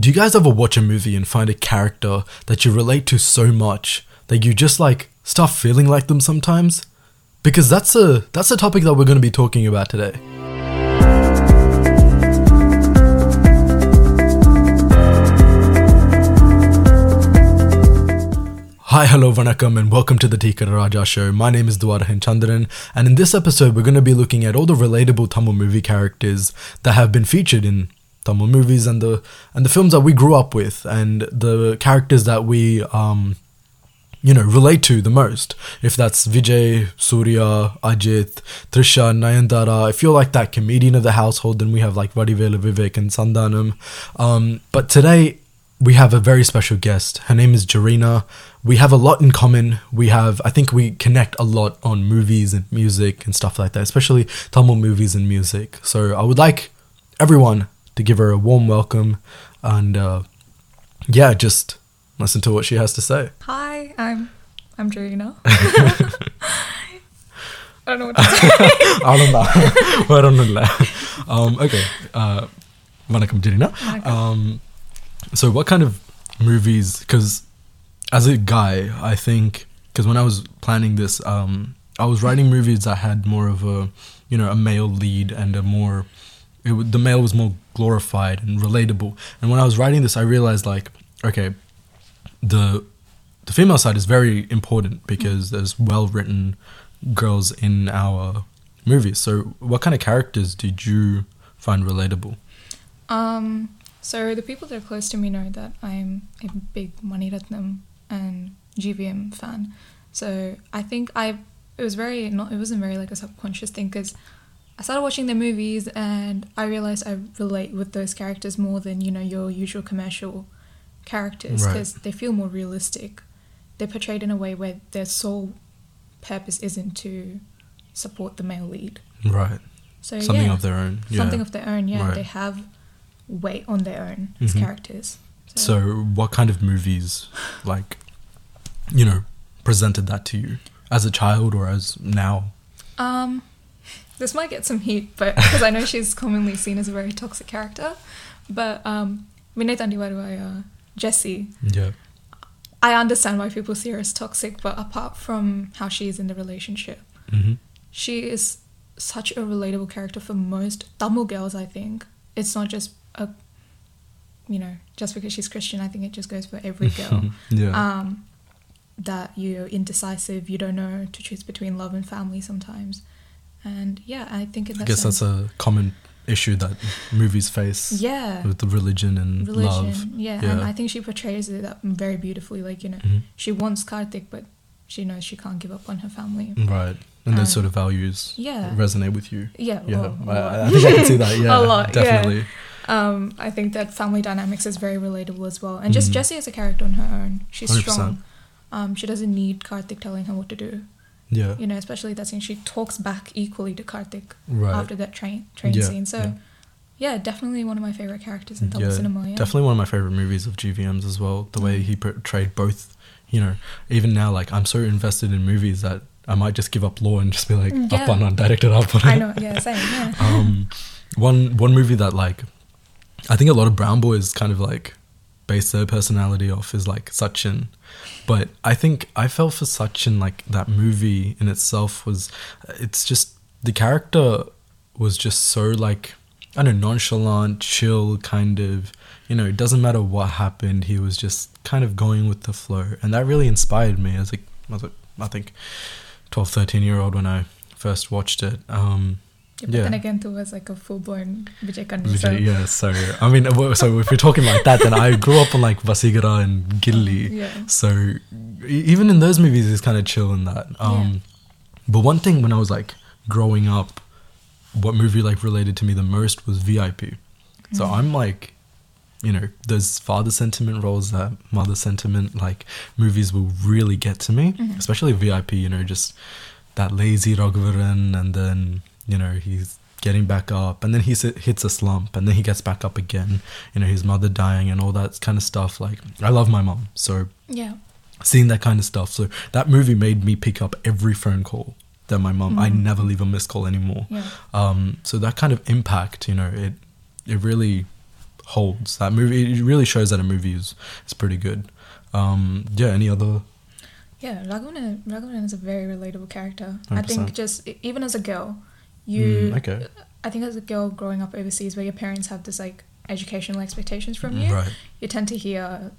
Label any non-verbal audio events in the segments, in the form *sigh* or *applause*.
Do you guys ever watch a movie and find a character that you relate to so much that you just like start feeling like them sometimes? Because that's a that's a topic that we're going to be talking about today. Hi, hello, vanakkam, and welcome to the Tika Raja show. My name is Dwarahan Chandran, and in this episode, we're going to be looking at all the relatable Tamil movie characters that have been featured in Tamil movies and the and the films that we grew up with, and the characters that we um, you know, relate to the most. If that's Vijay, Surya, Ajit, Trisha, Nayanthara, if you're like that comedian of the household, then we have like Vadivelu Vivek and Santhanam. Um, but today we have a very special guest. Her name is Jarina. We have a lot in common. We have, I think we connect a lot on movies and music and stuff like that, especially Tamil movies and music. So I would like everyone to give her a warm welcome and uh, yeah, just listen to what she has to say. Hi, I'm I'm Jarina. *laughs* *laughs* I don't know what to say. *laughs* I don't know. um, okay. Uh, Vanakkam, Jarina. Um, so, what kind of movies? Because as a guy, I think because when I was planning this, um, I was writing movies that had more of a you know a male lead and a more it, the male was more glorified and relatable and when I was writing this I realized like okay the the female side is very important because there's well written girls in our movies. So, what kind of characters did you find relatable? Um, so the people that are close to me know that I'm a big Mani Ratnam and GVM fan. So I think I it was very not it wasn't very like a subconscious thing because I started watching their movies and I realized I relate with those characters more than you know your usual commercial characters Right. because they feel more realistic. They're portrayed in a way where their sole purpose isn't to support the male lead. Right, So something yeah, of their own. Yeah. something of their own. Yeah, Right. they have weight on their own as Mhm. characters. so, what kind of movies, like, you know, presented that to you as a child or as now? um, this might get some heat, but because I know *laughs* she's commonly seen as a very toxic character, but um, Vinay Tandiwaru, uh, Jessie, Yeah. I understand why people see her as toxic, but apart from how she is in the relationship, hmm she is such a relatable character for most Tamil girls. I think it's not just a, you know, just because she's Christian. I think it just goes for every *laughs* girl. yeah. um, that you're indecisive, you don't know to choose between love and family sometimes. And yeah, I think in I guess that's a common issue that movies face yeah, with the religion and religion, love. yeah. And I think she portrays it that very beautifully. Like you know, Mhm. she wants Karthik, but she knows she can't give up on her family. Right. And those Um, sort of values Yeah, resonate with you. yeah, Yeah, well, I. I think I can see *laughs* that. Yeah, A lot, yeah. definitely. Um, I think that family dynamics is very relatable as well. And just Mhm. Jessie as a character on her own, she's 100%. strong. Um, she doesn't need Karthik telling her what to do. Yeah, You know, especially that scene, she talks back equally to Karthik right. after that train train Yeah, scene. So, yeah. yeah. definitely one of my favorite characters in Tamil Yeah, cinema. Yeah, Definitely one of my favorite movies of GVM's as well. The way Mm. he portrayed both, you know, even now, like I'm so invested in movies that I might just give up law and just be like, Mm, up yeah. on directed up on I know. Yeah, same. Yeah. *laughs* um, one one movie that like I think a lot of brown boys kind of like base their personality off is like Sachin. But I think I felt for Sachin like that movie in itself was it's just the character was just so like I don't know nonchalant, chill kind of you know, it doesn't matter what happened, he was just kind of going with the flow. And that really inspired me as a as a I think 12, 13 year old when I first watched it. Um Yeah, but Yeah. then again, there was like a full blown Vijay Kannada. so- yeah, so I mean, so if we're talking like that, then I grew up on like Vaseegara and Ghilli. Yeah. So even in those movies, it's kind of chill in that. Um, But one thing when I was like growing up, what movie like related to me the most was VIP. So Mm. I'm like, you know, those father sentiment roles that mother sentiment like movies will really get to me, Mhm. especially VIP. You know, just that lazy Raghuvaran, and then you know he's getting back up, and then he hits a slump, and then he gets back up again. You know, his mother dying and all that kind of stuff. Like I love my mom, so Yeah. seeing that kind of stuff. So that movie made me pick up every phone call that my mom. I Mhm. never leave a missed call anymore. Yeah. Um, so that kind of impact, you know, it it really holds. That movie it really shows that a movie is is pretty good. Um, yeah. Any other? Yeah, Raghunan, Raghunan is a very relatable character. I 100%. think just even as a girl, you. Mm, okay. I think as a girl growing up overseas, where your parents have this like educational expectations from you, Right. you tend to hear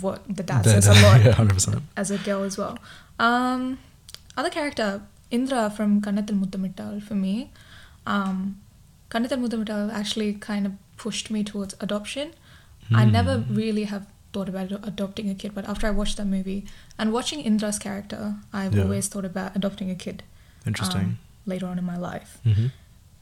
what the dad Then- says a *laughs* lot yeah, hundred percent. as a girl as well. Um, other character Indra from Kannathil Muthamittal for me. Um, Kannathil Muthamittal actually kind of pushed me towards adoption. I Hmm. never really have thought about adopting a kid, but after I watched that movie and watching Indra's character, I've Yeah. always thought about adopting a kid Interesting. um, later on in my life. hmm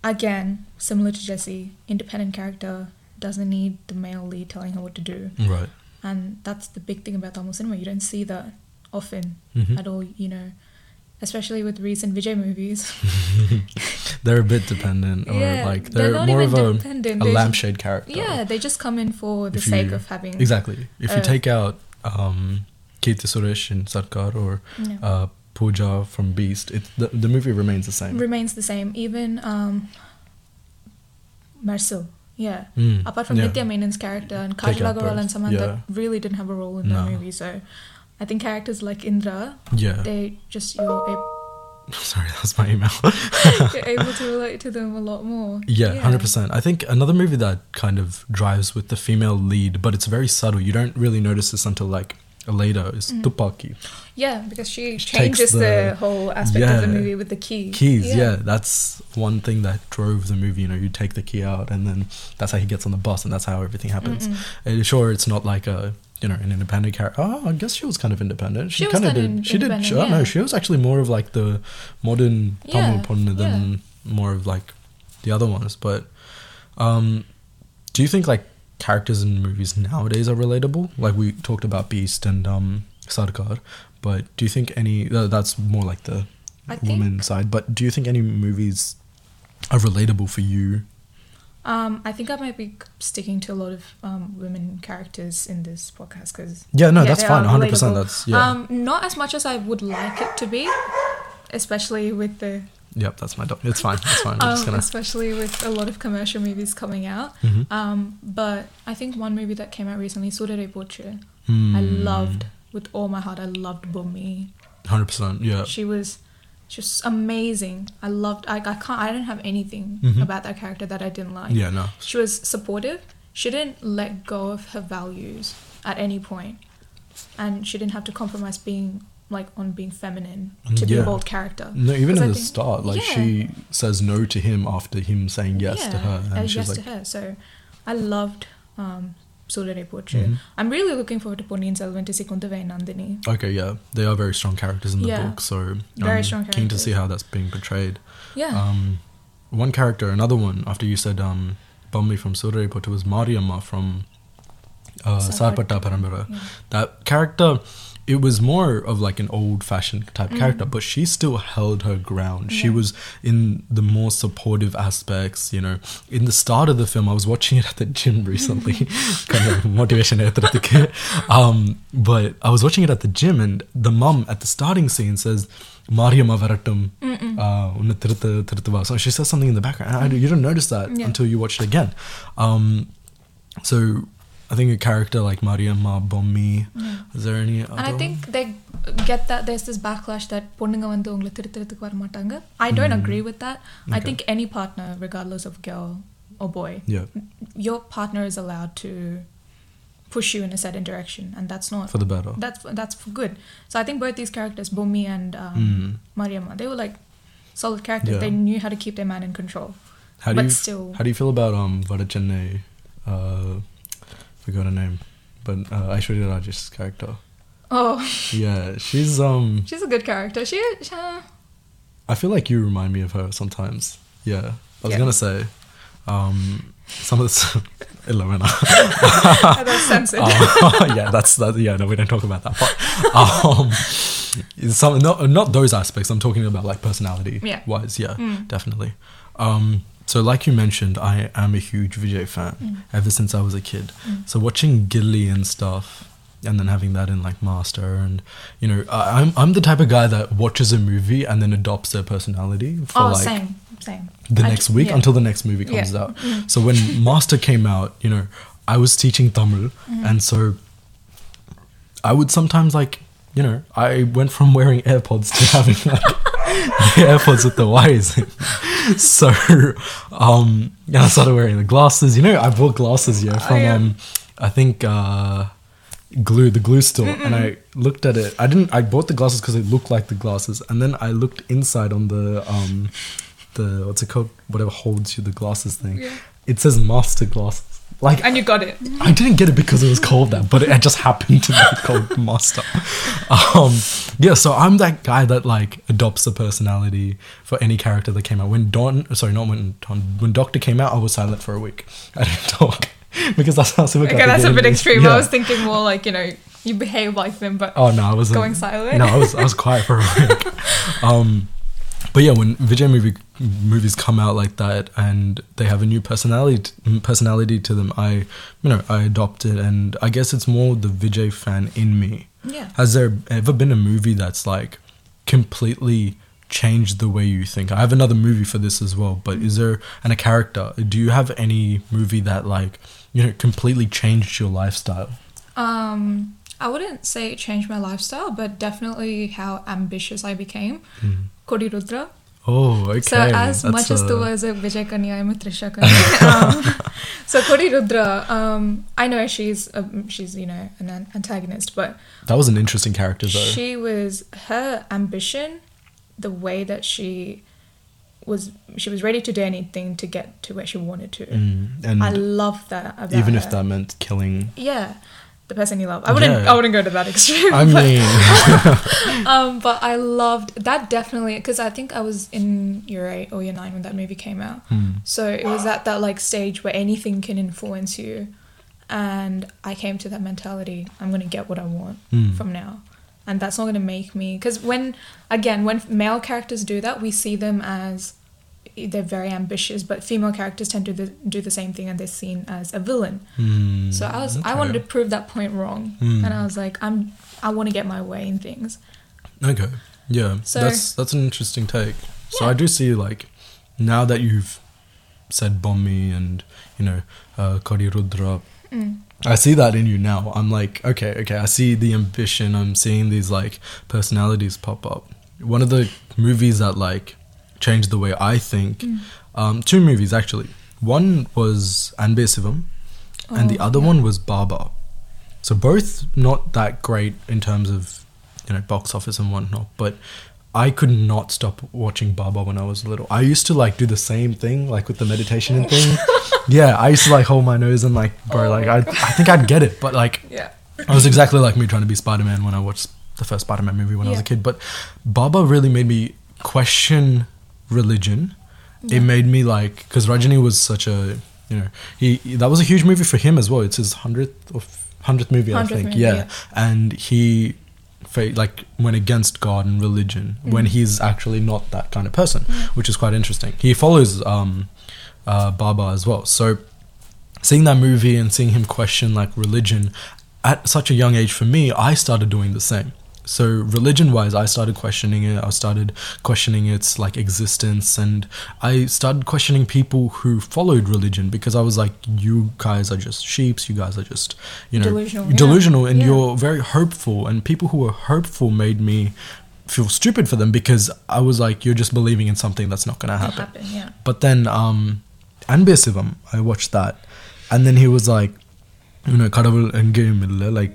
Again, similar to Jessie, independent character doesn't need the male lead telling her what to do. Right. And that's the big thing about Tamil cinema. You don't see that often Mhm. at all, you know, especially with recent Vijay movies. *laughs* they're a bit dependent, or Yeah, like they're they're, not more even of a, a they just- lampshade character. yeah, they just come in for the If sake you- of having. Exactly. If you take out um, Keerthy Suresh in Sarkar or Yeah. uh, Pooja from Beast, it the, the movie remains the same. Remains the same. Even um, Mersal. Yeah. Mm, Apart from yeah. Nithya Menen's character and Take Kajal out Agarwal and Samantha yeah. really didn't have a role in No. the movie. So I think characters like Indra, Yeah. they just you're, ab- *laughs* Sorry, that's my email. *laughs* you're able to relate to them a lot more. Yeah, hundred percent. I think another movie that kind of drives with the female lead, but it's very subtle. You don't really notice this until like later. Is Mm. Tupaki Yeah, because she She changes the, the- whole aspect of the movie with the key. keys. Yeah. that's one thing that drove the movie. You know, you take the key out, and then that's how he gets on the bus, and that's how everything happens. Mm-mm. Sure, it's not like a you know an independent character. Oh, I guess she was kind of independent. She was kind of did. She did. independent, Oh no, yeah. she was actually more of like the modern Tamil Yeah, partner than more of like the other ones. But um, do you think like characters in movies nowadays are relatable? Like we talked about Beast and um, Sarkar, but do you think any uh, that's more like the I think- woman side? But do you think any movies are relatable for you? Um, I think I might be sticking to a lot of um, women characters in this podcast because Yeah, no, Yeah, that's fine. are 100%. That's yeah. um, not as much as I would like it to be, especially with the yep, that's my dog. It's fine. It's fine. I'm just um, gonna. especially with a lot of commercial movies coming out. Mhm. Um, but I think one movie that came out recently, Soorarai Pottru, I Hmm. loved with all my heart. I loved Bommi. Hundred percent. Yeah. She was just amazing. I loved. I, I can't. I didn't have anything Mhm. about that character that I didn't like. Yeah. No. She was supportive. She didn't let go of her values at any point, and she didn't have to compromise being like on being feminine to be Yeah. a bold character. No, even at I the think- start, like Yeah. she says no to him after him saying yes to her, and uh, she's yes like, to her. So I loved um, Soorarai Pottru. Mhm. I'm really looking forward to Ponniyin Selvan to and Nandini. okay, yeah, they are very strong characters in the Yeah. book, so Very I'm strong keen to see how that's being portrayed. Yeah. Um, one character, another one. After you said um, Bommi from Surreyput, it was Mariamma from uh, Sarpatta Parambarai. Yeah. That character, it was more of like an old fashioned type mm. character, but she still held her ground. Yeah. She was in the more supportive aspects, you know. In the start of the film, I was watching it at the gym *laughs* recently, kind of motivation. um, but I was watching it at the gym, and the mum at the starting scene says, Mariam Avaratum uh, So she says something in the background. I, you don't notice that yeah. until you watch it again. Um, so I think a character like Mariamma Bommi. Is there any other? And I think they get that there's this backlash that பொண்ணுங்க வந்து உங்களை திருத்துறதுக்கு வர மாட்டாங்க. I don't agree with that. I Okay. think any partner, regardless of girl or boy, Yeah, your partner is allowed to push you in a certain direction, and that's not for the better. that's that's for good. So I think both these characters, Bumi and um, Mm. Mariamma, they were like solid characters. Yeah. They knew how to keep their man in control. How do but you still, how do you feel about um Vadachenne? Uh, forgot her name, but uh, Aishwarya Rajesh's character. oh, Yeah, she's um. she's a good character. She, she uh, I feel like you remind me of her sometimes. Yeah, I was Yeah. gonna say, um, some of the. Eleven. that's censored. Oh, yeah, that's that. Yeah, no, we don't talk about that part. Um, some not not those aspects. I'm talking about like personality Yeah. wise. Yeah, Mm. definitely. Um, so like you mentioned, I am a huge Vijay fan Mm. ever since I was a kid. So watching Ghilli and stuff, and then having that in like Master, and you know, I, I'm I'm the type of guy that watches a movie and then adopts their personality for oh, like same. same. the I- next week yeah. until the next movie comes Yeah. out. So when *laughs* Master came out, you know, I was teaching Tamil, Mm-hmm. and so I would sometimes like, you know, I went from wearing AirPods to having like AirPods with the wires. so, um, yeah, I started wearing the glasses. You know, I bought glasses, yeah, from Oh, yeah. um, I think uh, glue, the glue store, and I looked at it. I didn't. I bought the glasses because it looked like the glasses, and then I looked inside on the um, the what's it called? Whatever holds you the glasses thing. Yeah. It says master glasses. Like And you got it. I didn't get it because it was called that, but it just happened to be *laughs* called Master. Um, yeah, so I'm that guy that like adopts the personality for any character that came out. When Don, sorry, not when Don, when Doctor came out, I was silent for a week. I didn't talk *laughs* because that's how super. Okay, that's a bit extreme. Yeah. I was thinking more like you know you behave like them, but Oh no, I was Going silent? No, I was I was quiet for a week. *laughs* Um, but yeah, when Vijay movie movies come out like that and they have a new personality personality to them, I you know I adopt it, and I guess it's more the Vijay fan in me. yeah. Has there ever been a movie that's like completely changed the way you think? I have another movie for this as well, but is there and a character? Do you have any movie that like you know completely changed your lifestyle? Um, I wouldn't say it changed my lifestyle, but definitely how ambitious I became. Kodi Rudra. Oh, okay. So as That's much as a- tu was a Vijay Kanya, I'm a Trisha Kanya. *laughs* um, so Kodi Rudra, um, I know she's a, she's you know an an- antagonist, but That was an interesting character though. she was her ambition, the way that she was she was ready to do anything to get to where she wanted to. Mm, and I love that about even if her. that meant killing. yeah the person you love i wouldn't Yeah. i wouldn't go to that *laughs* extreme I but, mean, *laughs* *laughs* um but i loved that definitely because i think i was in year 8 or year 9 when that movie came out Hmm. so it was at that like stage where anything can influence you and i came to that mentality i'm gonna get what i want Hmm. from now and that's not gonna make me because when again when male characters do that we see them as they're very ambitious but female characters tend to do the, do the same thing and they're seen as a villain Hmm, so I was I wanted to prove that point wrong, Mm. and I was like, I'm I want to get my way in things. Okay, yeah, So- that's that's an interesting take. So Yeah. I do see like now that you've said Bommi and you know uh, Kari Rudra, Mm. I see that in you now. I'm like, okay, okay, I see the ambition. I'm seeing these like personalities pop up. One of the movies that like changed the way I think, Mm. um, two movies actually. One was Anbe Sivam, and the Oh, other yeah. one was Baba. So both not that great in terms of you know box office and whatnot, but I could not stop watching Baba when I was little. I used to like do the same thing, like with the meditation and thing. *laughs* yeah, I used to like hold my nose and like, bro, Oh like I, I think I'd get it, but like Yeah. I was exactly like me trying to be Spider Man when I watched the first Spider Man movie when I was a kid. But Baba really made me question religion. Yeah. It made me like because Rajini was such a you know he that was a huge movie for him as well. It's his hundredth or hundredth movie, I think. movie, yeah. yeah. and he like went against God and religion when Mm. he's actually not that kind of person, Yeah. which is quite interesting. He follows um, uh, Baba as well, so seeing that movie and seeing him question like religion at such a young age for me i started doing the same so religion wise i started questioning it i started questioning its like existence and i started questioning people who followed religion because i was like you guys are just sheeps you guys are just you know Delusional, yeah. delusional and Yeah. you're very hopeful and people who are hopeful made me feel stupid for them because i was like you're just believing in something that's not going to It happen happened. Yeah. but then um Anbesivam, I watched that. And then he was like, you know, கடவுள் எங்கேயும் இல்ல like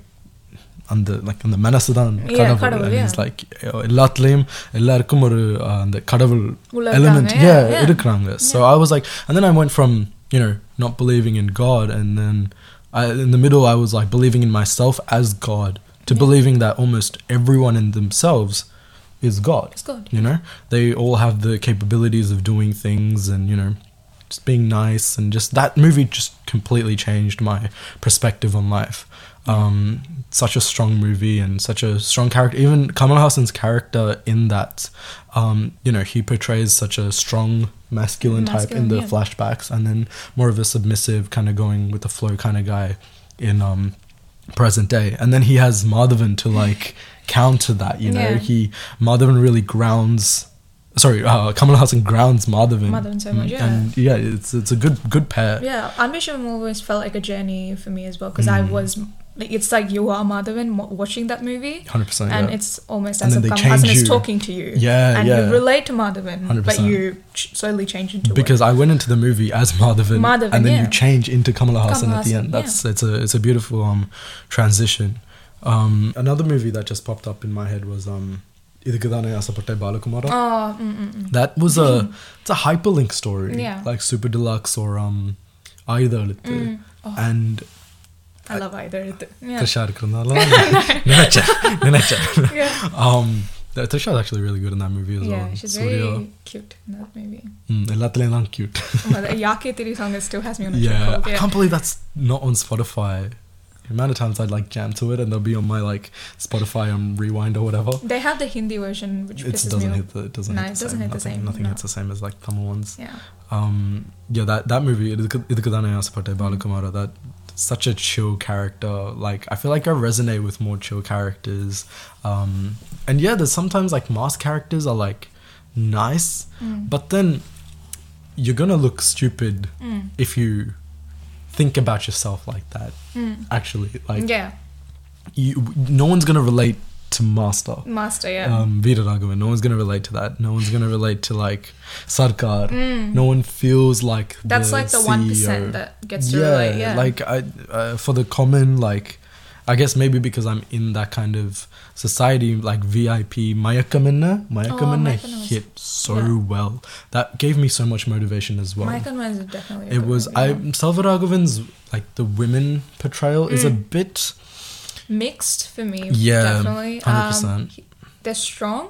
அந்த like அந்த மனசுதான் Yeah, கடவுள் கடவுள், and yeah. he's like எல்லாத்துலயும் எல்லாருக்கும் ஒரு uh, அந்த கடவுள் உள்ள element இருக்காங்க, yeah, yeah, yeah. இருக்கிறாங்க so I was like and then I went from you know not believing in God and then I, in the middle I was like believing in myself as God to Yeah. believing that almost everyone in themselves is God It's good. you know they all have the capabilities of doing things and you know just being nice and just that movie just completely changed my perspective on life um such a strong movie and such a strong character even kamal haasan's character in that um you know he portrays such a strong masculine, type in the yeah. flashbacks and then more of a submissive kind of going with the flow kind of guy in um present day and then he has madhavan to like counter that you know Yeah. he madhavan really grounds sorry, uh, Kamal Haasan grounds Madhavan. Madhavan so much, Mm, yeah. And yeah, it's it's a good good pair. Yeah, Ambition always felt like a journey for me as well because I Mm. was like, it's like you are Madhavan watching that movie, Hundred percent. and Yeah. it's almost as if they Kamal Haasan is talking to you. Yeah, and yeah. you relate to Madhavan, but 100%. you ch- slowly change into it. because I went into the movie as Madhavan, Madhavan, and then you change into Kamala Haasan Kamal at the end. That's it's a it's a beautiful um transition. Um, another movie that just popped up in my head was um Idukadane Asapatte Balakumara. Oh, mm, mm, mm. That was a it's a hyperlink story, Yeah. like Super Deluxe or um Aidalithu. Mm. Oh, and I love either. of the- Yeah. Trisha இருக்கிறதுனால நினைச்சேன் நினைச்சேன் yeah. um Trisha is actually really good in that movie as Yeah, well. she's Surya. very cute in that movie. Mm, எல்லாத்துலயும் தான் cute. Oh my, the Yake Tiri song is still has me on a yeah, chokehold. I Yeah. can't believe that's not on Spotify. the amount of times I'd like jam to it and they'll be on my like Spotify um rewind or whatever. They have the Hindi version, which It doesn't me hit the it doesn't No, hit it the doesn't same. hit the nothing, same, nothing no. hits the same as like Tamil ones. Yeah. Um yeah that that movie Idukadane Asapatte Balakumara that such a chill character. Like I feel like I resonate with more chill characters. Um and yeah, there's sometimes like mask characters are like nice, Mm. but then you're gonna look stupid Mm. if you think about yourself like that. Mm. Actually, like yeah. you, no one's gonna relate to Master. Master, yeah. Um, Veera Raghavan. No one's gonna relate to that. No one's gonna relate to like Sarkar. Mm. No one feels like That's the like the one that gets to yeah, relate. Yeah. like I uh, for the common like. I guess maybe because I'm in that kind of society, like VIP, Mayakkam Enna, Mayakaminna Mayakkam Enna was- hit so yeah. well. That gave me so much motivation as well. Mann is definitely. a It good was. I Selvaraghavan's like the women portrayal is a Mm. bit mixed for me. Yeah, definitely. 100%. Um, he- they're strong,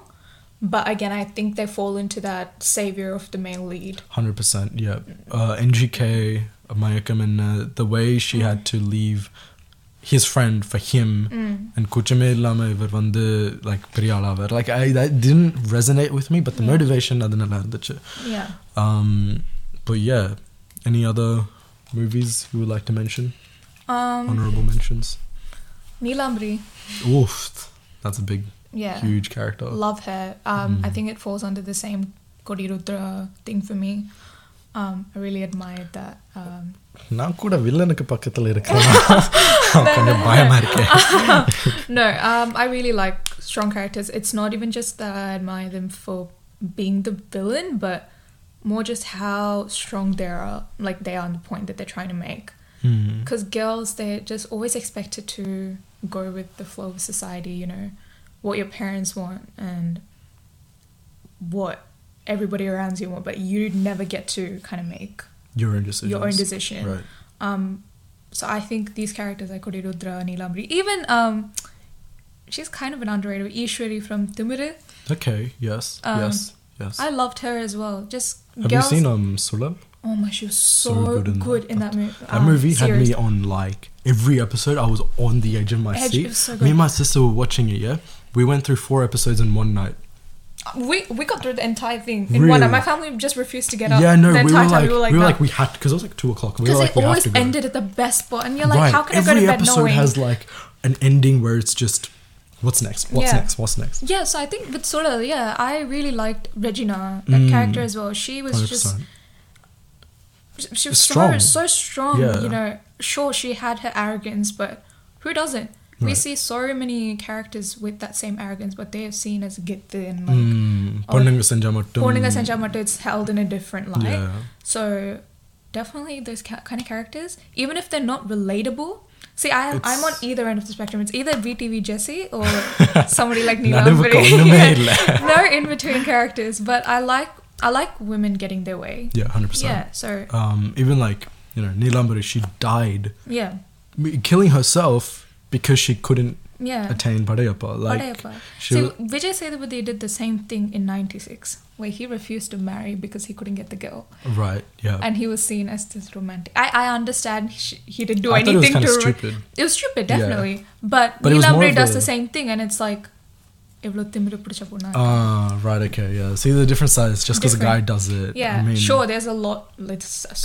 but again, I think they fall into that savior of the male lead. hundred percent. Yeah, uh, NGK Mayakkam Enna, the way she had to leave his friend for him. Mm. and குற்றமே இல்லாம இவர் வந்து like பெரிய ஆளாவார் like I that didn't resonate with me but the motivation அது நல்லா Yeah. um but yeah any other movies you would like to mention? Um, honorable mentions? Neelambari oof that's a big yeah. huge character. Love her. Um mm. i think it falls under the same Kodirudra thing for me. Um, I really admired that. Um, நான் கூட வில்லனுக்கு பக்கத்துல இருக்கிறேன் *laughs* கொஞ்சம் பயமா இருக்கேன் *laughs* no, um, I really like strong characters. It's not even just that I admire them for being the villain, but more just how strong they are, like they are on the point that they're trying to make. Hmm. Because girls, they're just always expected to go with the flow of society, you know, what your parents want and what everybody around you want, but you never get to kind of make your own decision. your own decision. right Um, so I think these characters like Kodirudra, Neelambari, even um, she's kind of an underrated Ishwari from Thimiru. okay yes Um, yes yes I loved her as well. Just have girls. you seen um Suzhal Oh my, she was so, So good good, in in, that- that movie. That movie had series. me on like every episode. I was on the edge of my Edge, seat. so me and my sister were watching it. Yeah, we went through four episodes in one night. We we got through the entire thing in one Really? night. My family just refused to get up. yeah, no, the we entire were time like, we were like, we were like, we had because it was like two o'clock. We were because like, it we always have to go. ended at the best spot, and you're like, right. how can I go every to bed episode knowing? has like an ending where it's just, what's next? What's Yeah. next? What's next? yeah, so I think with Suzhal, yeah, I really liked Regina, that Mm. character as well. She was Hundred just she was Strong. so so strong. Yeah. You know, sure she had her arrogance, but who doesn't? Right. We see so many characters with that same arrogance, but they are seen as Gitti and like. Oh, mm. Porninga Sanjamattu, it's held in a different light. Yeah. So, definitely those ca- kind of characters, even if they're not relatable. See, I am, I'm on either end of the spectrum. It's either VTV Jessie or *laughs* somebody like Neelam. no in *laughs* between characters, but I like I like women getting their way. Yeah, hundred percent. Yeah, so um, even like you know Neelambari, she died. Yeah, killing herself because she couldn't yeah. attain Padayappa. Like she See, wa- Vijay Sethupathi did the same thing in '96, where he refused to marry because he couldn't get the girl, right, yeah. and he was seen as this romantic. I, I understand he, he didn't do I thought it was anything kind to. of stupid. It was stupid, Yeah. definitely. But, But was Neelambari does a- the same thing, and it's like, எவ்வளோ ah, right okay yeah. See the different sides just because a guy does it yeah sure there's a lot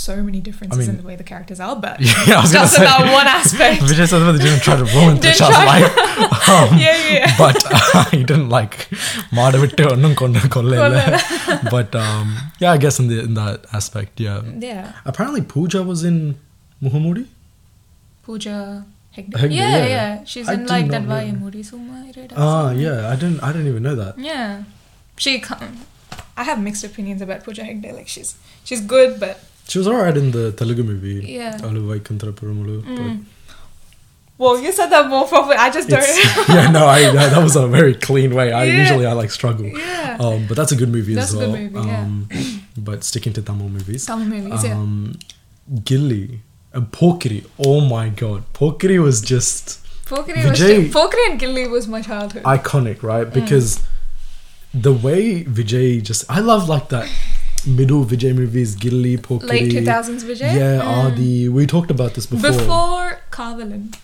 so many differences in the way the characters are but *laughs* yeah, just about one aspect. *laughs* Vijay Sethupathi didn't try to ruin each other's life *laughs* um, yeah, yeah. but uh, he didn't like மாட விட்டு ஒன்றும் கொண்டு கொல்ல but um, yeah I guess in, that aspect yeah. Yeah. Apparently Pooja was in Mugamoodi? Pooja. Hegde. Yeah, yeah. yeah, She's I in like that Vai that. Ah, yeah. I didn't. I didn't even know that. Yeah. She. I have mixed opinions about Pooja Hegde. Like she's she's good, but She was alright in the Telugu movie. Yeah. Alu Vaikunthra Perumulu. Mm. well, you said that more properly. I just don't. *laughs* *laughs* Yeah, no, I, uh, that was a very clean way. I Yeah. usually I like struggle. yeah. Um, but that's a good movie That's as a good well. movie, yeah. um, but sticking to Tamil movies. Tamil movies. yeah. Um, Ghilli and Pokiri. Oh my god, Pokiri was just was Vijay- Pokiri and Ghilli was my childhood. iconic, right? Mm. Because the way Vijay just, I love like that middle Vijay movies, Ghilli, Pokiri. Late two thousands Vijay. Yeah, Mm. Adi. We talked about this before. Before Kaavalan.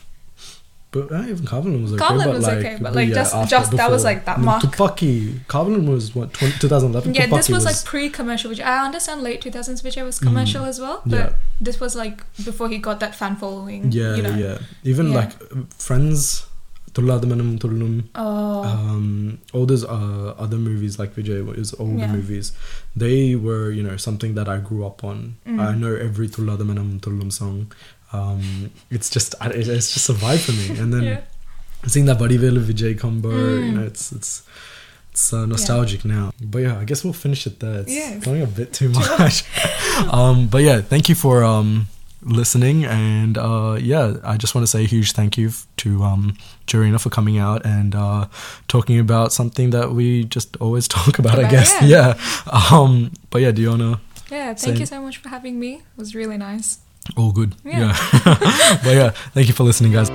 But uh, even Kaavalan was okay. But was like, okay, but, like, just- after- just- that was, like, that mark. Tupaki. Kaavalan was what 20, 2011. Yeah, this Tupaki was, like pre-commercial. Which I understand late two thousands Vijay was Mm. commercial as well, but Yeah. this was like before he got that fan following. yeah, you know. yeah. Even Yeah. like Friends, Thulladha Manamum Thullum. Oh. Um, all those uh, other movies like Vijay, his older Yeah. movies, they were you know something that I grew up on. Mm. I know every Thulladha Manamum Thullum song. Um, it's just it's just a vibe for me. And then yeah. seeing that Buddy Vijay combo, you Mm. know, it's it's it's uh, nostalgic now. But yeah, I guess we'll finish it there. It's Yes. going a bit too much. *laughs* um, but yeah, thank you for um, listening, and uh, yeah, I just want to say a huge thank you to um, Jarina for coming out and uh, talking about something that we just always *laughs* talk about. I guess, yeah. Um, but yeah, Diona, Yeah, thank Same. you so much for having me. It was really nice. all good. Yeah. yeah. *laughs* but yeah, thank you for listening, guys.